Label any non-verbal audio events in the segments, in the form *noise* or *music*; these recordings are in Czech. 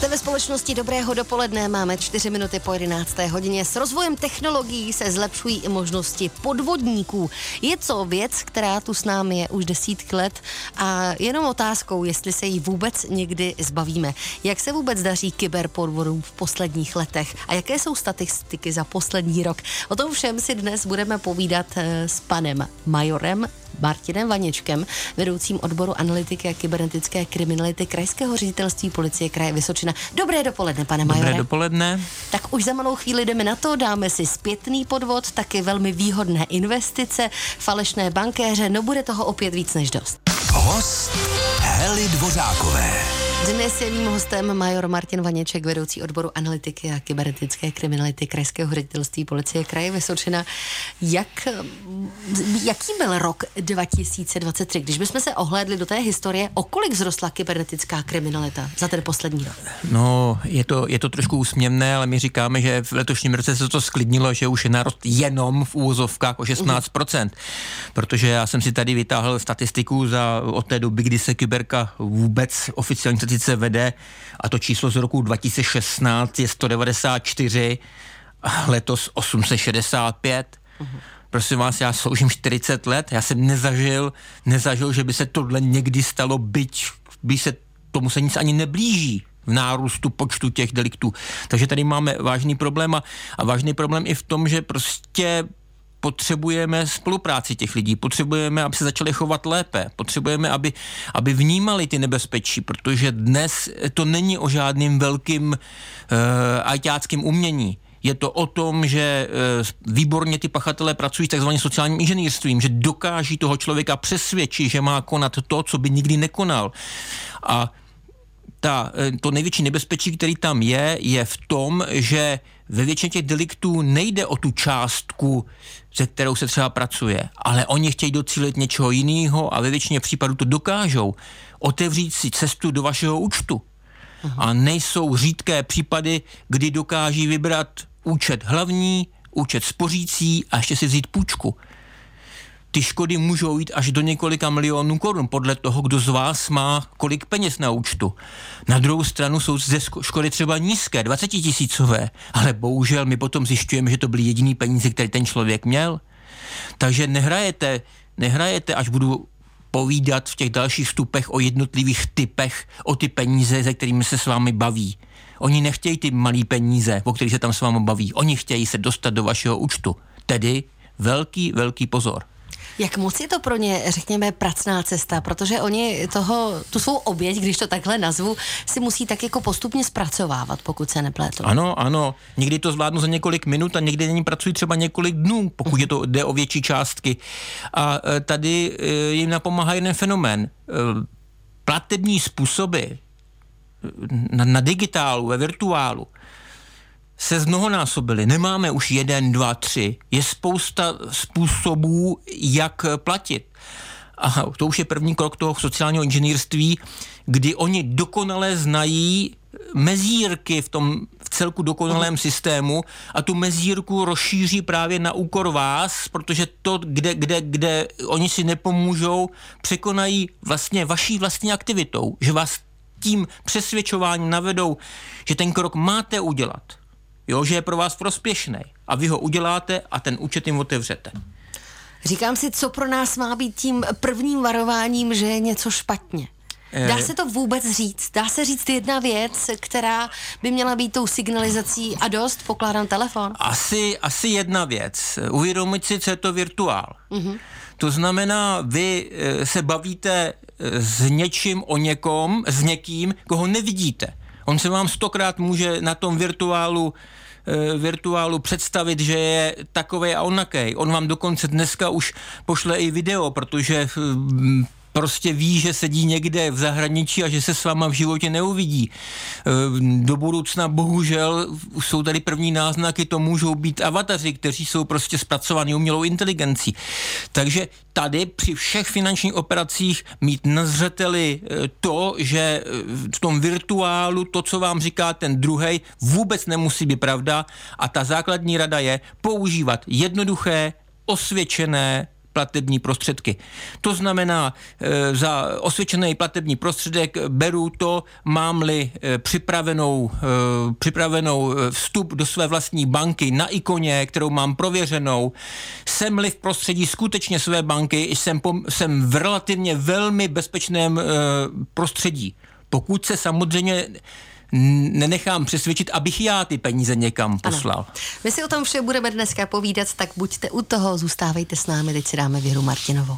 Jste ve společnosti dobrého dopoledne, máme 4 minuty po 11. hodině. S rozvojem technologií se zlepšují i možnosti podvodníků. Je co věc, která tu s námi je už desítky let a jenom otázkou, jestli se jí vůbec někdy zbavíme. Jak se vůbec daří kyberpodvodům v posledních letech a jaké jsou statistiky za poslední rok? O tom všem si dnes budeme povídat eh, s panem Majorem Martinem Vaněčkem, vedoucím odboru analytiky a kybernetické kriminality Krajského ředitelství policie kraje Vysočina. Dobré dopoledne, pane Majore. Dobré dopoledne. Tak už za malou chvíli jdeme na to, dáme si zpětný podvod, taky velmi výhodné investice, falešné bankéře, no bude toho opět víc než dost. Host Hely Dvořákové. Dnes je mým hostem major Martin Vaněček, vedoucí odboru analytiky a kybernetické kriminality Krajského ředitelství policie kraje Vysočina. Jak, jaký byl rok 2023? Když bychom se ohlédli do té historie, o kolik vzrostla kybernetická kriminalita za ten poslední rok? No, je to, je to trošku úsměvné, ale my říkáme, že v letošním roce se to sklidnilo, že už je nárost jenom v úvozovkách o 16%. Mm. Protože já jsem si tady vytáhl statistiku za od té doby, kdy se kyberka vůbec oficiálně statistice vede a to číslo z roku 2016 je 194, a letos 865. Uh-huh. Prosím vás, já sloužím 40 let, já jsem nezažil, nezažil, že by se tohle někdy stalo, byť by se tomu se nic ani neblíží v nárůstu počtu těch deliktů. Takže tady máme vážný problém a, a vážný problém i v tom, že prostě potřebujeme spolupráci těch lidí, potřebujeme, aby se začali chovat lépe, potřebujeme, aby, aby vnímali ty nebezpečí, protože dnes to není o žádným velkým uh, ajťáckým umění. Je to o tom, že uh, výborně ty pachatelé pracují s takzvaným sociálním inženýrstvím, že dokáží toho člověka přesvědčit, že má konat to, co by nikdy nekonal. A ta, eh, to největší nebezpečí, který tam je, je v tom, že ve většině těch deliktů nejde o tu částku, se kterou se třeba pracuje, ale oni chtějí docílit něčeho jiného a ve většině případů to dokážou otevřít si cestu do vašeho účtu. Aha. A nejsou řídké případy, kdy dokáží vybrat účet hlavní, účet spořící a ještě si vzít půjčku ty škody můžou jít až do několika milionů korun, podle toho, kdo z vás má kolik peněz na účtu. Na druhou stranu jsou ze škody třeba nízké, 20 tisícové, ale bohužel my potom zjišťujeme, že to byly jediný peníze, které ten člověk měl. Takže nehrajete, nehrajete, až budu povídat v těch dalších vstupech o jednotlivých typech, o ty peníze, se kterými se s vámi baví. Oni nechtějí ty malé peníze, o kterých se tam s vámi baví. Oni chtějí se dostat do vašeho účtu. Tedy velký, velký pozor. Jak moc je to pro ně, řekněme, pracná cesta, protože oni toho, tu svou oběť, když to takhle nazvu, si musí tak jako postupně zpracovávat, pokud se neplétu. Ano, ano. Někdy to zvládnu za několik minut a někdy ní pracují třeba několik dnů, pokud je to jde o větší částky. A e, tady e, jim napomáhá jeden fenomén. E, platební způsoby na, na digitálu, ve virtuálu, se zmnohonásobily. Nemáme už jeden, dva, tři. Je spousta způsobů, jak platit. A to už je první krok toho sociálního inženýrství, kdy oni dokonale znají mezírky v tom v celku dokonalém systému a tu mezírku rozšíří právě na úkor vás, protože to, kde, kde, kde oni si nepomůžou, překonají vlastně vaší vlastní aktivitou, že vás tím přesvědčováním navedou, že ten krok máte udělat jo, že je pro vás prospěšný a vy ho uděláte a ten účet jim otevřete. Říkám si, co pro nás má být tím prvním varováním, že je něco špatně. Dá eh. se to vůbec říct? Dá se říct jedna věc, která by měla být tou signalizací a dost, pokládám telefon? Asi, asi jedna věc. Uvědomit si, co je to virtuál. Mm-hmm. To znamená, vy eh, se bavíte eh, s něčím o někom, s někým, koho nevidíte. On se vám stokrát může na tom virtuálu virtuálu představit, že je takový a onakej. On vám dokonce dneska už pošle i video, protože hm, prostě ví, že sedí někde v zahraničí a že se s váma v životě neuvidí. Eh, do budoucna bohužel jsou tady první náznaky, to můžou být avataři, kteří jsou prostě zpracovaní umělou inteligencí. Takže tady při všech finančních operacích mít na zřeteli eh, to, že eh, v tom virtuálu to, co vám říká ten druhý, vůbec nemusí být pravda a ta základní rada je používat jednoduché, osvědčené platební prostředky. To znamená, e, za osvědčený platební prostředek beru to, mám-li e, připravenou, e, připravenou vstup do své vlastní banky na ikoně, kterou mám prověřenou, jsem-li v prostředí skutečně své banky, jsem, jsem v relativně velmi bezpečném prostředí. Pokud se samozřejmě nenechám přesvědčit, abych já ty peníze někam poslal. Ano. My si o tom vše budeme dneska povídat, tak buďte u toho, zůstávejte s námi, teď si dáme Věru Martinovou.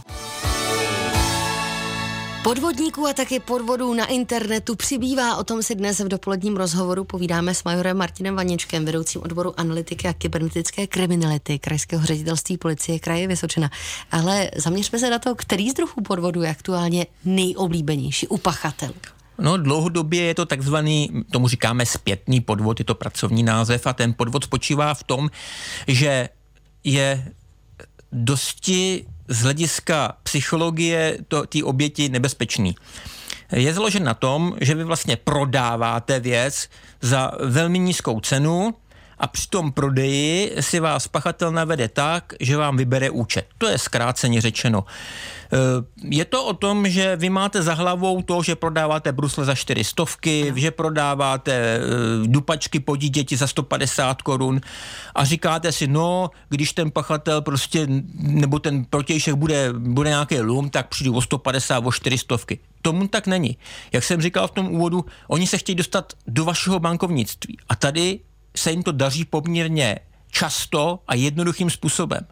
Podvodníků a taky podvodů na internetu přibývá. O tom si dnes v dopoledním rozhovoru povídáme s majorem Martinem Vaněčkem, vedoucím odboru analytiky a kybernetické kriminality Krajského ředitelství policie kraje Vysočina. Ale zaměřme se na to, který z druhů podvodu je aktuálně nejoblíbenější u. No dlouhodobě je to takzvaný, tomu říkáme zpětný podvod, je to pracovní název a ten podvod spočívá v tom, že je dosti z hlediska psychologie té oběti nebezpečný. Je založen na tom, že vy vlastně prodáváte věc za velmi nízkou cenu a při tom prodeji si vás pachatel navede tak, že vám vybere účet. To je zkráceně řečeno. Eh, je to o tom, že vy máte za hlavou to, že prodáváte brusle za 4 stovky, no. že prodáváte eh, dupačky po dítěti za 150 korun a říkáte si, no, když ten pachatel prostě, nebo ten protějšek bude, bude nějaký lum, tak přijdu o 150, o 4 stovky. Tomu tak není. Jak jsem říkal v tom úvodu, oni se chtějí dostat do vašeho bankovnictví. A tady se jim to daří poměrně často a jednoduchým způsobem.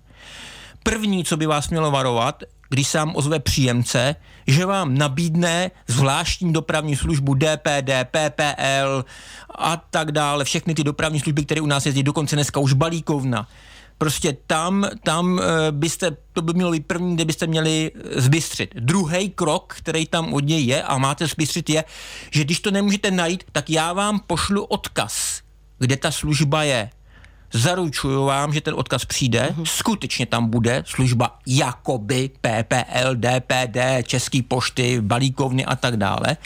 První, co by vás mělo varovat, když se vám ozve příjemce, že vám nabídne zvláštní dopravní službu DPD, PPL a tak dále, všechny ty dopravní služby, které u nás jezdí, dokonce dneska už balíkovna. Prostě tam, tam eh, byste, to by mělo být první, kde byste měli zbystřit. Druhý krok, který tam od něj je a máte zbystřit je, že když to nemůžete najít, tak já vám pošlu odkaz, kde ta služba je zaručuju vám, že ten odkaz přijde, mm-hmm. skutečně tam bude služba jakoby PPL, DPD, Český pošty, balíkovny a tak dále.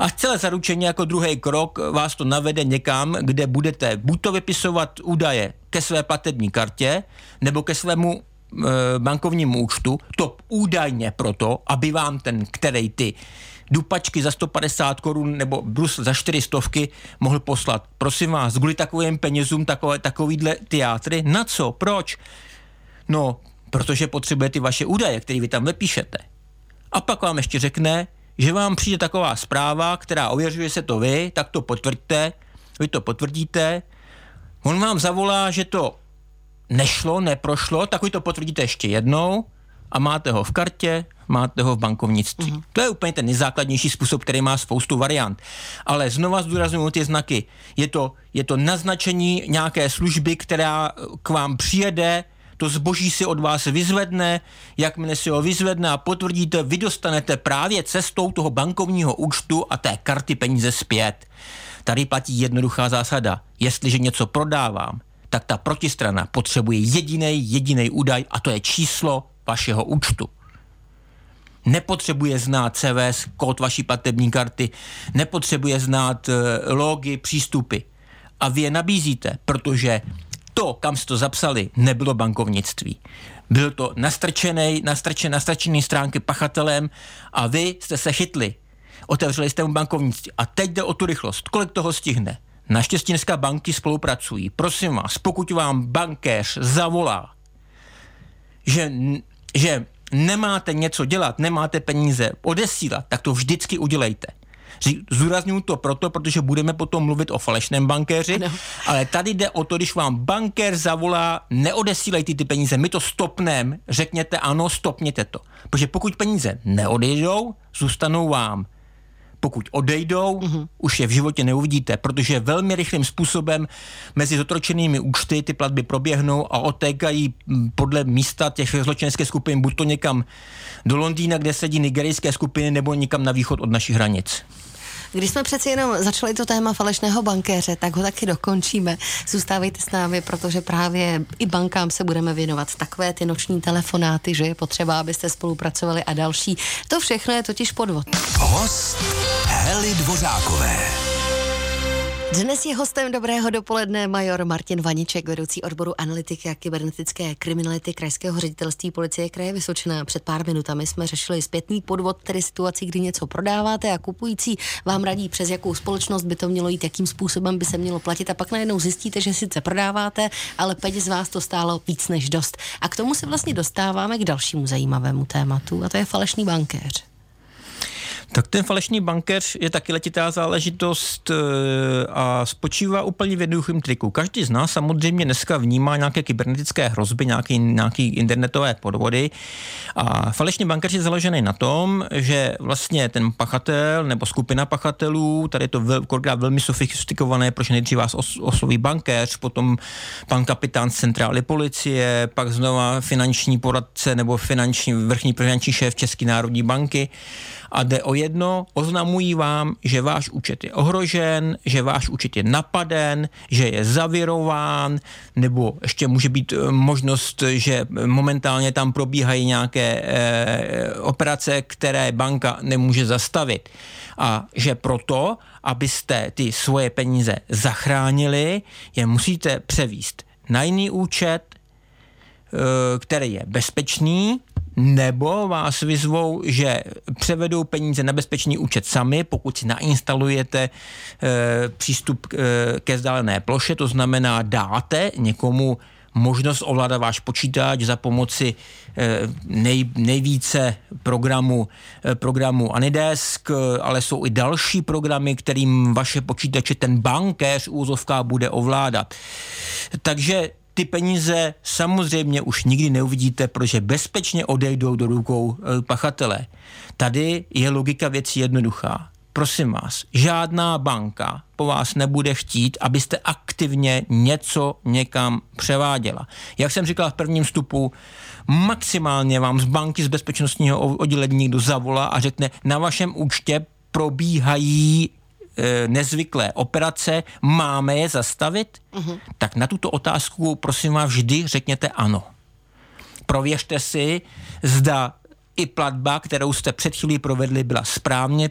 A celé zaručení jako druhý krok vás to navede někam, kde budete buď to vypisovat údaje ke své platební kartě, nebo ke svému e, bankovnímu účtu, to údajně proto, aby vám ten, který ty dupačky za 150 korun nebo brus za 400 mohl poslat. Prosím vás, kvůli takovým penězům takové, takovýhle teátry, na co, proč? No, protože potřebuje ty vaše údaje, které vy tam vypíšete. A pak vám ještě řekne, že vám přijde taková zpráva, která ověřuje se to vy, tak to potvrďte, vy to potvrdíte, on vám zavolá, že to nešlo, neprošlo, tak vy to potvrdíte ještě jednou a máte ho v kartě, máte ho v bankovnictví. Mm-hmm. To je úplně ten nejzákladnější způsob, který má spoustu variant. Ale znova zdůraznuju ty znaky. Je to, je to naznačení nějaké služby, která k vám přijede, to zboží si od vás vyzvedne, jakmile si ho vyzvedne a potvrdíte, vy dostanete právě cestou toho bankovního účtu a té karty peníze zpět. Tady platí jednoduchá zásada. Jestliže něco prodávám, tak ta protistrana potřebuje jediný jediný údaj a to je číslo vašeho účtu nepotřebuje znát CVS, kód vaší platební karty, nepotřebuje znát eh, logy, přístupy. A vy je nabízíte, protože to, kam jste to zapsali, nebylo bankovnictví. Byl to nastrčený, nastrčený, nastrčený stránky pachatelem a vy jste se chytli. Otevřeli jste mu bankovnictví. A teď jde o tu rychlost. Kolik toho stihne? Naštěstí dneska banky spolupracují. Prosím vás, pokud vám bankéř zavolá, že, že nemáte něco dělat, nemáte peníze odesílat, tak to vždycky udělejte. Zúraznuju to proto, protože budeme potom mluvit o falešném bankéři, no. ale tady jde o to, když vám bankér zavolá, neodesílejte ty peníze, my to stopneme, řekněte ano, stopněte to. Protože pokud peníze neodejdou, zůstanou vám pokud odejdou, mm-hmm. už je v životě neuvidíte, protože velmi rychlým způsobem mezi zotročenými účty ty platby proběhnou a otékají mm, podle místa těch zločineckých skupin buď to někam do Londýna, kde sedí nigerijské skupiny, nebo někam na východ od našich hranic. Když jsme přeci jenom začali to téma falešného bankéře, tak ho taky dokončíme. Zůstávejte s námi, protože právě i bankám se budeme věnovat. Takové ty noční telefonáty, že je potřeba, abyste spolupracovali a další. To všechno je totiž podvod. Host Heli Dvořákové. Dnes je hostem dobrého dopoledne major Martin Vaniček, vedoucí odboru analytiky a kybernetické kriminality Krajského ředitelství policie kraje Vysočina. Před pár minutami jsme řešili zpětný podvod, tedy situaci, kdy něco prodáváte a kupující vám radí, přes jakou společnost by to mělo jít, jakým způsobem by se mělo platit a pak najednou zjistíte, že sice prodáváte, ale peněz vás to stálo víc než dost. A k tomu se vlastně dostáváme k dalšímu zajímavému tématu a to je falešný bankéř. Tak ten falešný bankéř je taky letitá záležitost eh, a spočívá úplně v jednoduchém triku. Každý z nás samozřejmě dneska vnímá nějaké kybernetické hrozby, nějaké, nějaké internetové podvody a falešný bankéř je založený na tom, že vlastně ten pachatel nebo skupina pachatelů, tady je to vel, velmi sofistikované, protože nejdřív vás os, osloví bankéř, potom pan kapitán z centrály policie, pak znova finanční poradce nebo finanční, vrchní finanční šéf České národní banky a jde o jedno, oznamují vám, že váš účet je ohrožen, že váš účet je napaden, že je zavirován, nebo ještě může být eh, možnost, že momentálně tam probíhají nějaké e, operace, které banka nemůže zastavit. A že proto, abyste ty svoje peníze zachránili, je musíte převíst na jiný účet, eh, který je bezpečný, nebo vás vyzvou, že převedou peníze na bezpečný účet sami, pokud si nainstalujete e, přístup e, ke vzdálené ploše, to znamená dáte někomu možnost ovládat váš počítač za pomoci eh, nej, nejvíce programu, programu Anidesk, ale jsou i další programy, kterým vaše počítače ten bankéř úzovka bude ovládat. Takže ty peníze samozřejmě už nikdy neuvidíte, protože bezpečně odejdou do rukou eh, pachatele. Tady je logika věcí jednoduchá. Prosím vás, žádná banka po vás nebude chtít, abyste aktivně něco někam převáděla. Jak jsem říkal v prvním vstupu, maximálně vám z banky z bezpečnostního oddělení někdo zavolá a řekne, na vašem účtě probíhají E, nezvyklé operace, máme je zastavit? Uh-huh. Tak na tuto otázku prosím vás vždy řekněte ano. Prověřte si, zda i platba, kterou jste před chvílí provedli, byla správně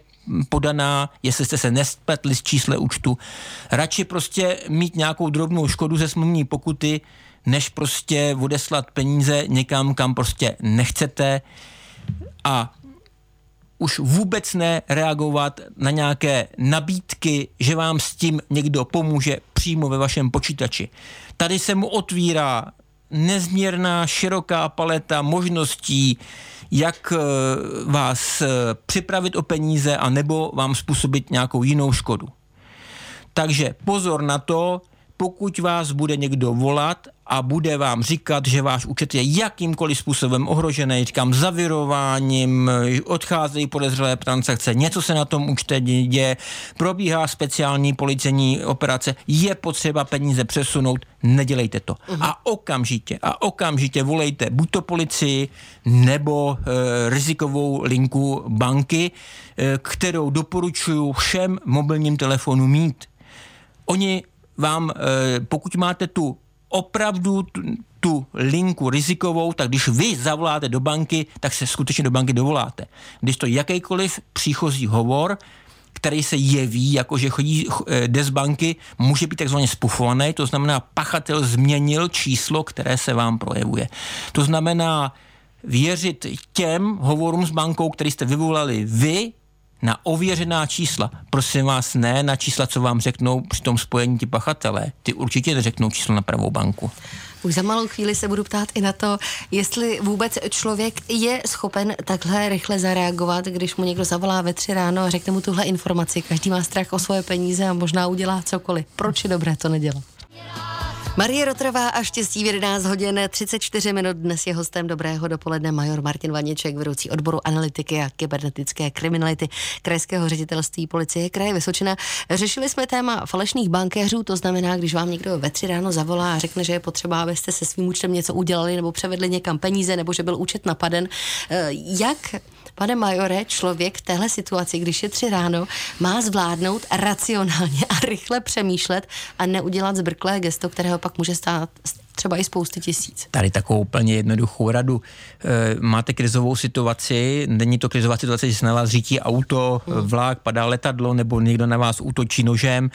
podaná, jestli jste se nespletli z čísle účtu. Radši prostě mít nějakou drobnou škodu ze smluvní pokuty, než prostě odeslat peníze někam, kam prostě nechcete. A už vůbec ne reagovat na nějaké nabídky, že vám s tím někdo pomůže přímo ve vašem počítači. Tady se mu otvírá nezměrná široká paleta možností, jak eh, vás eh, připravit o peníze a nebo vám způsobit nějakou jinou škodu. Takže pozor na to, pokud vás bude někdo volat a bude vám říkat, že váš účet je jakýmkoliv způsobem ohrožený, říkám zavirováním, odcházejí podezřelé transakce, něco se na tom účtě děje, probíhá speciální policejní operace, je potřeba peníze přesunout, nedělejte to. Uh-huh. A okamžitě, a okamžitě volejte buď to policii, nebo e, rizikovou linku banky, e, kterou doporučuju všem mobilním telefonům mít. Oni vám, eh, pokud máte tu opravdu tu, linku rizikovou, tak když vy zavoláte do banky, tak se skutečně do banky dovoláte. Když to jakýkoliv příchozí hovor, který se jeví, jako že chodí eh, jde z banky, může být takzvaně spufovaný, to znamená, pachatel změnil číslo, které se vám projevuje. To znamená, věřit těm hovorům s bankou, který jste vyvolali vy, na ověřená čísla. Prosím vás, ne na čísla, co vám řeknou při tom spojení ti pachatelé. Ty určitě neřeknou číslo na pravou banku. Už za malou chvíli se budu ptát i na to, jestli vůbec člověk je schopen takhle rychle zareagovat, když mu někdo zavolá ve tři ráno a řekne mu tuhle informaci. Každý má strach o svoje peníze a možná udělá cokoliv. Proč je dobré to nedělat? Marie Rotrová a štěstí v 11 hodin 34 minut. Dnes je hostem dobrého dopoledne major Martin Vaněček, vedoucí odboru analytiky a kybernetické kriminality Krajského ředitelství policie kraje Vysočina. Řešili jsme téma falešných bankéřů, to znamená, když vám někdo ve tři ráno zavolá a řekne, že je potřeba, abyste se svým účtem něco udělali nebo převedli někam peníze, nebo že byl účet napaden. Eh, jak Pane majore, člověk v téhle situaci, když je tři ráno, má zvládnout racionálně a rychle přemýšlet a neudělat zbrklé gesto, kterého pak může stát třeba i spousty tisíc. Tady takovou úplně jednoduchou radu. E, máte krizovou situaci, není to krizová situace, že se na vás řítí auto, hmm. vlak, padá letadlo, nebo někdo na vás útočí nožem.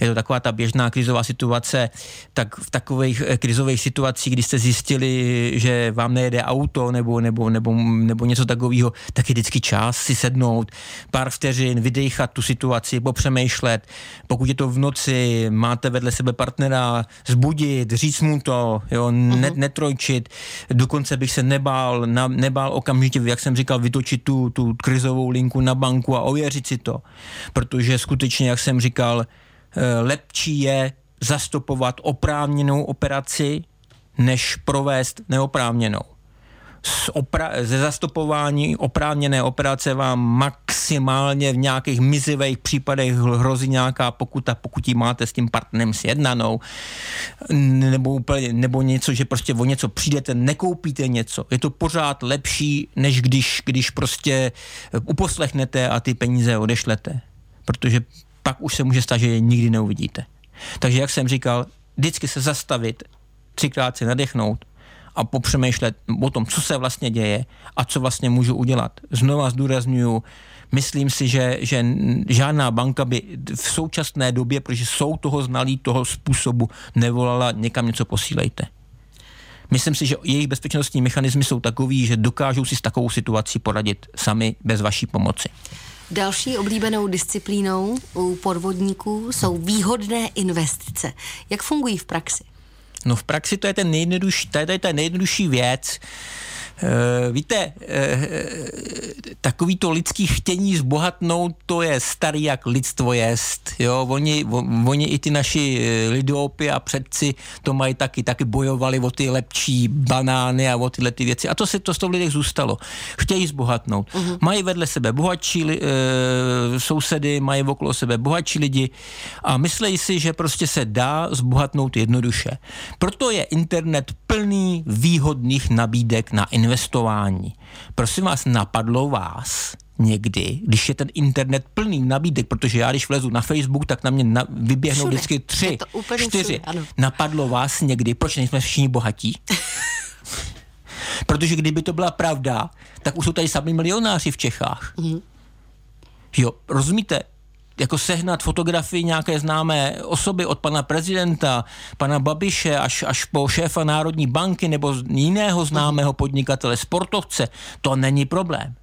Je to taková ta běžná krizová situace. Tak v takových e, krizových situacích, kdy jste zjistili, že vám nejede auto nebo, nebo, nebo, nebo něco takového, tak je vždycky čas si sednout, pár vteřin, vydechat tu situaci, popřemýšlet. Pokud je to v noci, máte vedle sebe partnera, zbudit, říct mu to, jo, ne, uh-huh. netrojčit, dokonce bych se nebál, na, nebál okamžitě, jak jsem říkal, vytočit tu, tu krizovou linku na banku a ověřit si to, protože skutečně, jak jsem říkal, eh, lepší je zastopovat oprávněnou operaci, než provést neoprávněnou z opra- ze zastupování oprávněné operace vám maximálně v nějakých mizivých případech hrozí nějaká pokuta, pokud ji máte s tím partnerem sjednanou, nebo, úplně, nebo něco, že prostě o něco přijdete, nekoupíte něco. Je to pořád lepší, než když, když prostě uposlechnete a ty peníze odešlete. Protože pak už se může stát, že je nikdy neuvidíte. Takže jak jsem říkal, vždycky se zastavit, třikrát si nadechnout, a popřemýšlet o tom, co se vlastně děje a co vlastně můžu udělat. Znova zdůraznuju, myslím si, že, že žádná banka by v současné době, protože jsou toho znalí toho způsobu, nevolala někam něco posílejte. Myslím si, že jejich bezpečnostní mechanismy jsou takový, že dokážou si s takovou situací poradit sami bez vaší pomoci. Další oblíbenou disciplínou u podvodníků jsou výhodné investice. Jak fungují v praxi? No v praxi to je ten nejjednodušší, to je ta nejjednodušší věc. Uh, víte, uh, takový to lidský chtění zbohatnout, to je starý jak lidstvo jest. Jo? Oni, oni i ty naši eh, lidopy a předci to mají taky, taky bojovali o ty lepší banány a o tyhle ty věci. A to se to z toho lidech zůstalo. Chtějí zbohatnout. Uh-huh. Mají vedle sebe bohatší uh, sousedy, mají okolo sebe bohatší lidi a myslí si, že prostě se dá zbohatnout jednoduše. Proto je internet plný výhodných nabídek na investice investování. Prosím vás, napadlo vás někdy, když je ten internet plný nabídek, protože já když vlezu na Facebook, tak na mě na, vyběhnou všude. vždycky tři, čtyři. Všude, Napadlo vás někdy, proč nejsme všichni bohatí? *laughs* protože kdyby to byla pravda, tak už jsou tady sami milionáři v Čechách. Mm. Jo, rozumíte? Jako sehnat fotografii nějaké známé osoby od pana prezidenta, pana Babiše až, až po šéfa Národní banky nebo jiného známého podnikatele, sportovce, to není problém.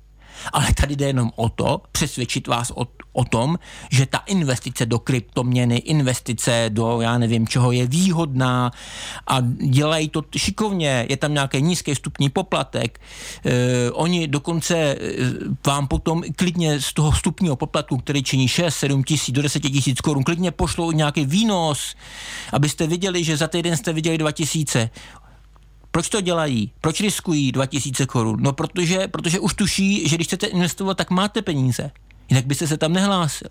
Ale tady jde jenom o to, přesvědčit vás o, o tom, že ta investice do kryptoměny, investice do, já nevím čeho, je výhodná a dělají to šikovně, je tam nějaký nízký vstupní poplatek. E, oni dokonce e, vám potom klidně z toho vstupního poplatku, který činí 6, 7 tisíc do 10 tisíc korun, klidně pošlou nějaký výnos, abyste viděli, že za týden jste viděli 2 tisíce. Proč to dělají? Proč riskují 2000 korun? No protože, protože už tuší, že když chcete investovat, tak máte peníze. Jinak byste se tam nehlásil.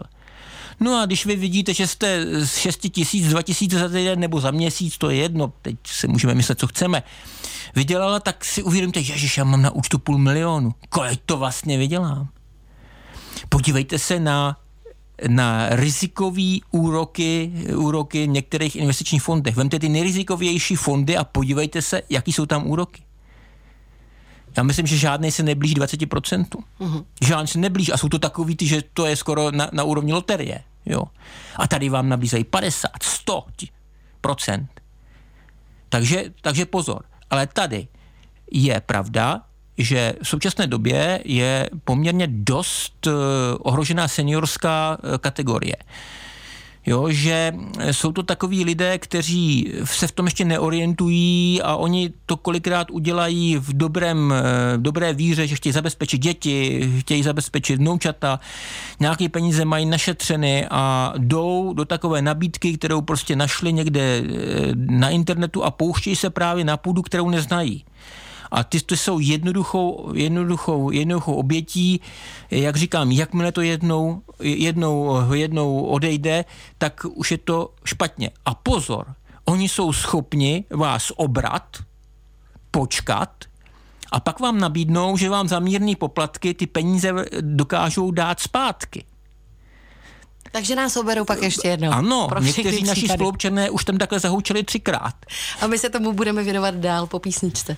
No a když vy vidíte, že jste z 6 tisíc, 2 tisíce za týden nebo za měsíc, to je jedno, teď si můžeme myslet, co chceme, vydělala, tak si uvědomte, že já mám na účtu půl milionu. Kolik to vlastně vydělám? Podívejte se na na rizikový úroky, úroky některých investičních fondech. Vemte ty nejrizikovější fondy a podívejte se, jaký jsou tam úroky. Já myslím, že žádný se neblíží 20%. Uh-huh. Žádný se neblíží. A jsou to takový ty, že to je skoro na, na úrovni loterie. Jo. A tady vám nabízejí 50, 100 procent. Takže, takže pozor. Ale tady je pravda, že v současné době je poměrně dost eh, ohrožená seniorská eh, kategorie. Jo, že jsou to takoví lidé, kteří se v tom ještě neorientují a oni to kolikrát udělají v dobrém, v eh, dobré víře, že chtějí zabezpečit děti, chtějí zabezpečit vnoučata, nějaké peníze mají našetřeny a jdou do takové nabídky, kterou prostě našli někde na internetu a pouštějí se právě na půdu, kterou neznají. A ty, ty jsou jednoduchou, jednoduchou, jednoduchou obětí, jak říkám, jakmile to jednou, jednou, jednou odejde, tak už je to špatně. A pozor, oni jsou schopni vás obrat, počkat, a pak vám nabídnou, že vám za mírný poplatky ty peníze dokážou dát zpátky. Takže nás oberou pak ještě jednou. Ano, Pro někteří naši případy. spolupčané už tam takhle zahoučili třikrát. A my se tomu budeme věnovat dál po písničce.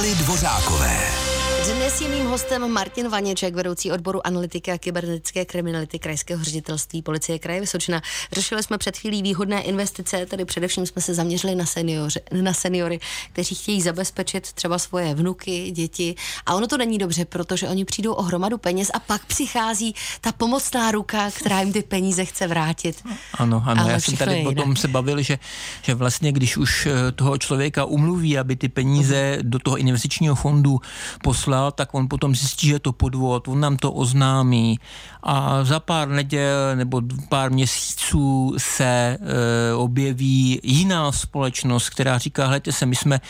Hely Dvořákové. Dnes je mým hostem Martin Vaněček, vedoucí odboru analytiky a kybernetické kriminality Krajského ředitelství policie kraje Vysočina. Řešili jsme před chvílí výhodné investice, tedy především jsme se zaměřili na, seniori, na seniory, kteří chtějí zabezpečit třeba svoje vnuky, děti. A ono to není dobře, protože oni přijdou o hromadu peněz a pak přichází ta pomocná ruka, která jim ty peníze chce vrátit. Ano, ano, Ale já jsem tady jinak. se bavil, že, že vlastně když už eh, toho člověka umluví, aby ty peníze do toho investičního fondu poslal, tak on potom zjistí, že je to podvod, on nám to oznámí. A za pár neděl nebo pár měsíců se e, objeví jiná společnost, která říká, hledajte se, my jsme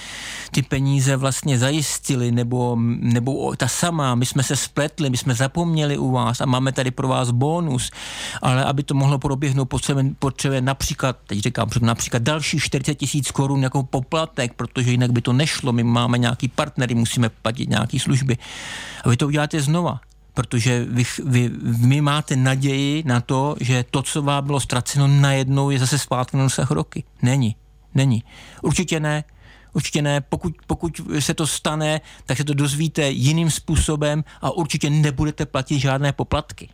ty peníze vlastně zajistili, nebo, nebo ta sama, my jsme se spletli, my jsme zapomněli u vás a máme tady pro vás bonus, ale aby to mohlo proběhnout, potřebuje, potřebuje například, teď říkám, například další 40 tisíc korun jako poplatek, protože jinak by to nešlo, my máme nějaký partnery, musíme platit nějaký služby. A vy to uděláte znova protože vy, vy, vy máte naději na to, že to, co vám bylo ztraceno, najednou je zase zpátky na dosah roky. Není. Není. Určitě ne. Určitě ne. Pokud, pokud se to stane, tak se to dozvíte jiným způsobem a určitě nebudete platit žádné poplatky.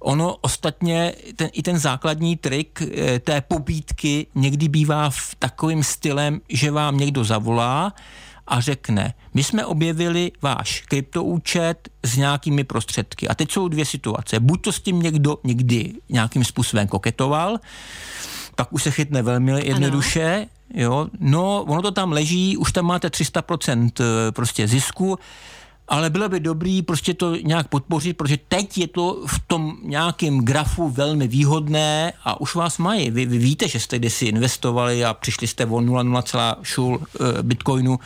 Ono ostatně, ten, i ten základní trik eh, té pobídky někdy bývá v takovým stylem, že vám někdo zavolá a řekne, my jsme objevili váš kryptoúčet s nějakými prostředky. A teď jsou dvě situace. Buď to s tím někdo někdy nějakým způsobem koketoval, pak už se chytne velmi jednoduše, jo, no, ono to tam leží, už tam máte 300% eh, prostě zisku, ale bylo by dobrý prostě to nějak podpořit, protože teď je to v tom nějakém grafu velmi výhodné a už vás mají. Vy, vy víte, že jste kdysi investovali a přišli jste o 0,0 šul eh, bitcoinu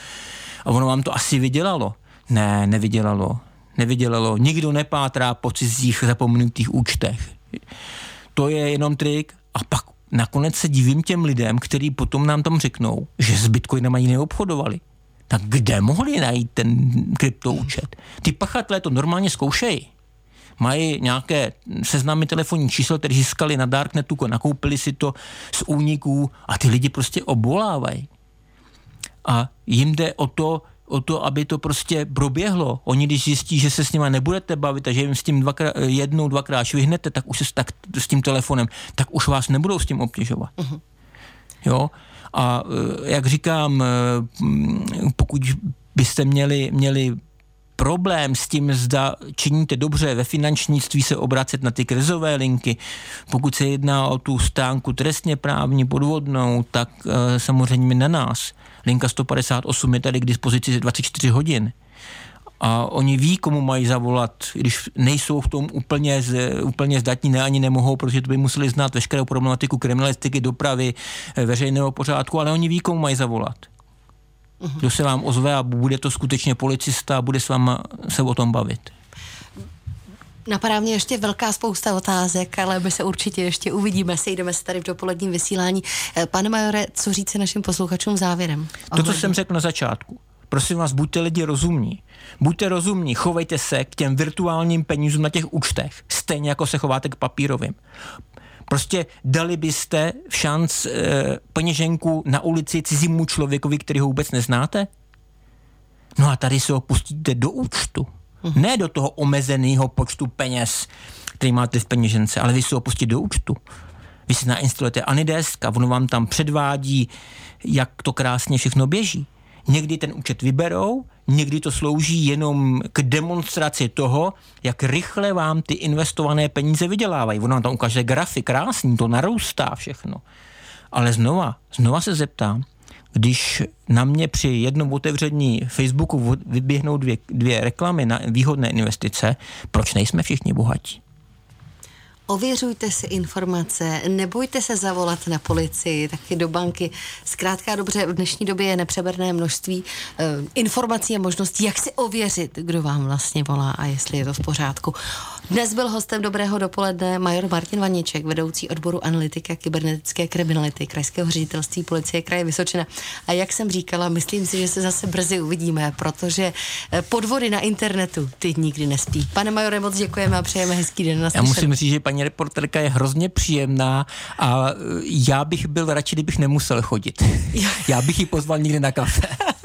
a ono vám to asi vydělalo. Ne, nevydělalo. Nevydělalo. Nikdo nepátrá po cizích zapomenutých účtech. To je jenom trik a pak nakonec se divím těm lidem, kteří potom nám tam řeknou, že s bitcoinem ani neobchodovali. Tak kde mohli najít ten kryptoúčet? Ty pachatelé to normálně zkoušejí. Mají nějaké seznamy telefonní čísel, které získali na Darknetu, nakoupili si to z úniků a ty lidi prostě obolávají. A jim jde o to, o to, aby to prostě proběhlo. Oni, když zjistí, že se s nima nebudete bavit a že jim s tím dvakrát, jednou, dvakrát švihnete, tak už se s, tak, s tím telefonem, tak už vás nebudou s tím obtěžovat. Uh-huh. Jo? A eh, jak říkám, eh, pokud byste měli, měli problém s tím, zda činíte dobře ve finančnictví se obracet na ty krizové linky. Pokud se jedná o tu stánku trestně právní podvodnou, tak e, samozřejmě na nás. Linka 158 je tady k dispozici 24 hodin. A oni ví, komu mají zavolat, když nejsou v tom úplně, z, úplně zdatní, ne, ani nemohou, protože to by museli znát veškerou problematiku kriminalistiky, dopravy, eh, veřejného pořádku, ale oni ví, komu mají zavolat. Kdo se vám ozve a bude to skutečně policista a bude s váma se o tom bavit. Napadá mě ještě velká spousta otázek, ale my se určitě ještě uvidíme, sejdeme se tady v dopoledním vysílání. Eh, Pane majore, co říci našim posluchačům závěrem? To, co jsem řekl na začátku. Prosím vás, buďte lidi rozumní. Buďte rozumní, chovejte se k těm virtuálním penězům na těch účtech, stejně jako se chováte k papírovým. Prostě dali byste v šanc e, peněženku na ulici cizímu člověkovi, který ho vůbec neznáte? No a tady se ho pustíte do účtu. Ne do toho omezeného počtu peněz, který máte v peněžence, ale vy se ho pustíte do účtu. Vy si nainstalujete Anidesk a ono vám tam předvádí, jak to krásně všechno běží. Někdy ten účet vyberou, někdy to slouží jenom k demonstraci toho, jak rychle vám ty investované peníze vydělávají. Ono tam ukáže grafy, krásný, to narůstá všechno. Ale znova, znova se zeptám, když na mě při jednom otevření Facebooku vyběhnou dvě, dvě reklamy na výhodné investice, proč nejsme všichni bohatí? Ověřujte si informace, nebojte se zavolat na policii, taky do banky. Zkrátka dobře, v dnešní době je nepřeberné množství eh, informací a možností, jak si ověřit, kdo vám vlastně volá a jestli je to v pořádku. Dnes byl hostem Dobrého dopoledne major Martin Vaněček, vedoucí odboru analytika kybernetické kriminality Krajského ředitelství policie kraje Vysočina. A jak jsem říkala, myslím si, že se zase brzy uvidíme, protože eh, podvody na internetu ty nikdy nespí. Pane majore, moc děkujeme a přejeme hezký den. Já musím říct, že paní reporterka je hrozně příjemná a eh, já bych byl radši, kdybych nemusel chodit. Já bych ji pozval někde na kafe. *laughs*